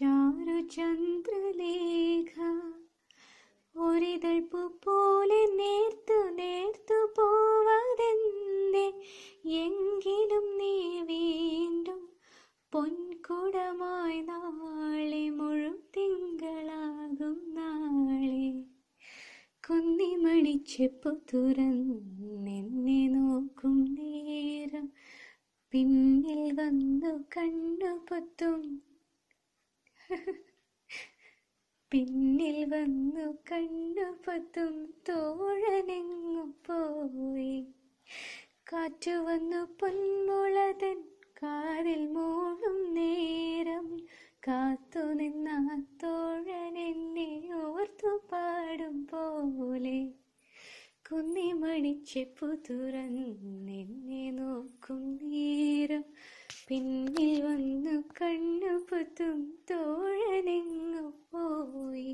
ചാരു ചന്ദ്രലേഖ ഒരിതൾ പൂ പോലെ നേർത്തു നേർത്തു പോവതെന്തേ എങ്കിലും നീ വീണ്ടും പൊൻകുടമായി നാളെ മുഴുത്തിങ്കളാകും നാളെ. കുന്നിമണിച്ചെപ്പു തുറന്നെന്നെ നോക്കും നേരം. പിന്നിൽ വന്നു കണ്ണു പൊത്തും പിന്നിൽ വന്നു കണ്ണു പൊത്തും തോഴനെങ്ങു പോയി. കാറ്റു വന്നു പൊന്മുളതൻ കാതിൽ മൂളും നേരം. കാത്തു നിന്ന തോഴനെന്നെ ഓർത്തു പാടും പോലെ. കുന്നിമണിച്ചെപ്പു തുറന്നെന്നെ നോക്കും നേരം. പിന്നിൽ പൊത്തും തോഴനെങ്ങു പോയി.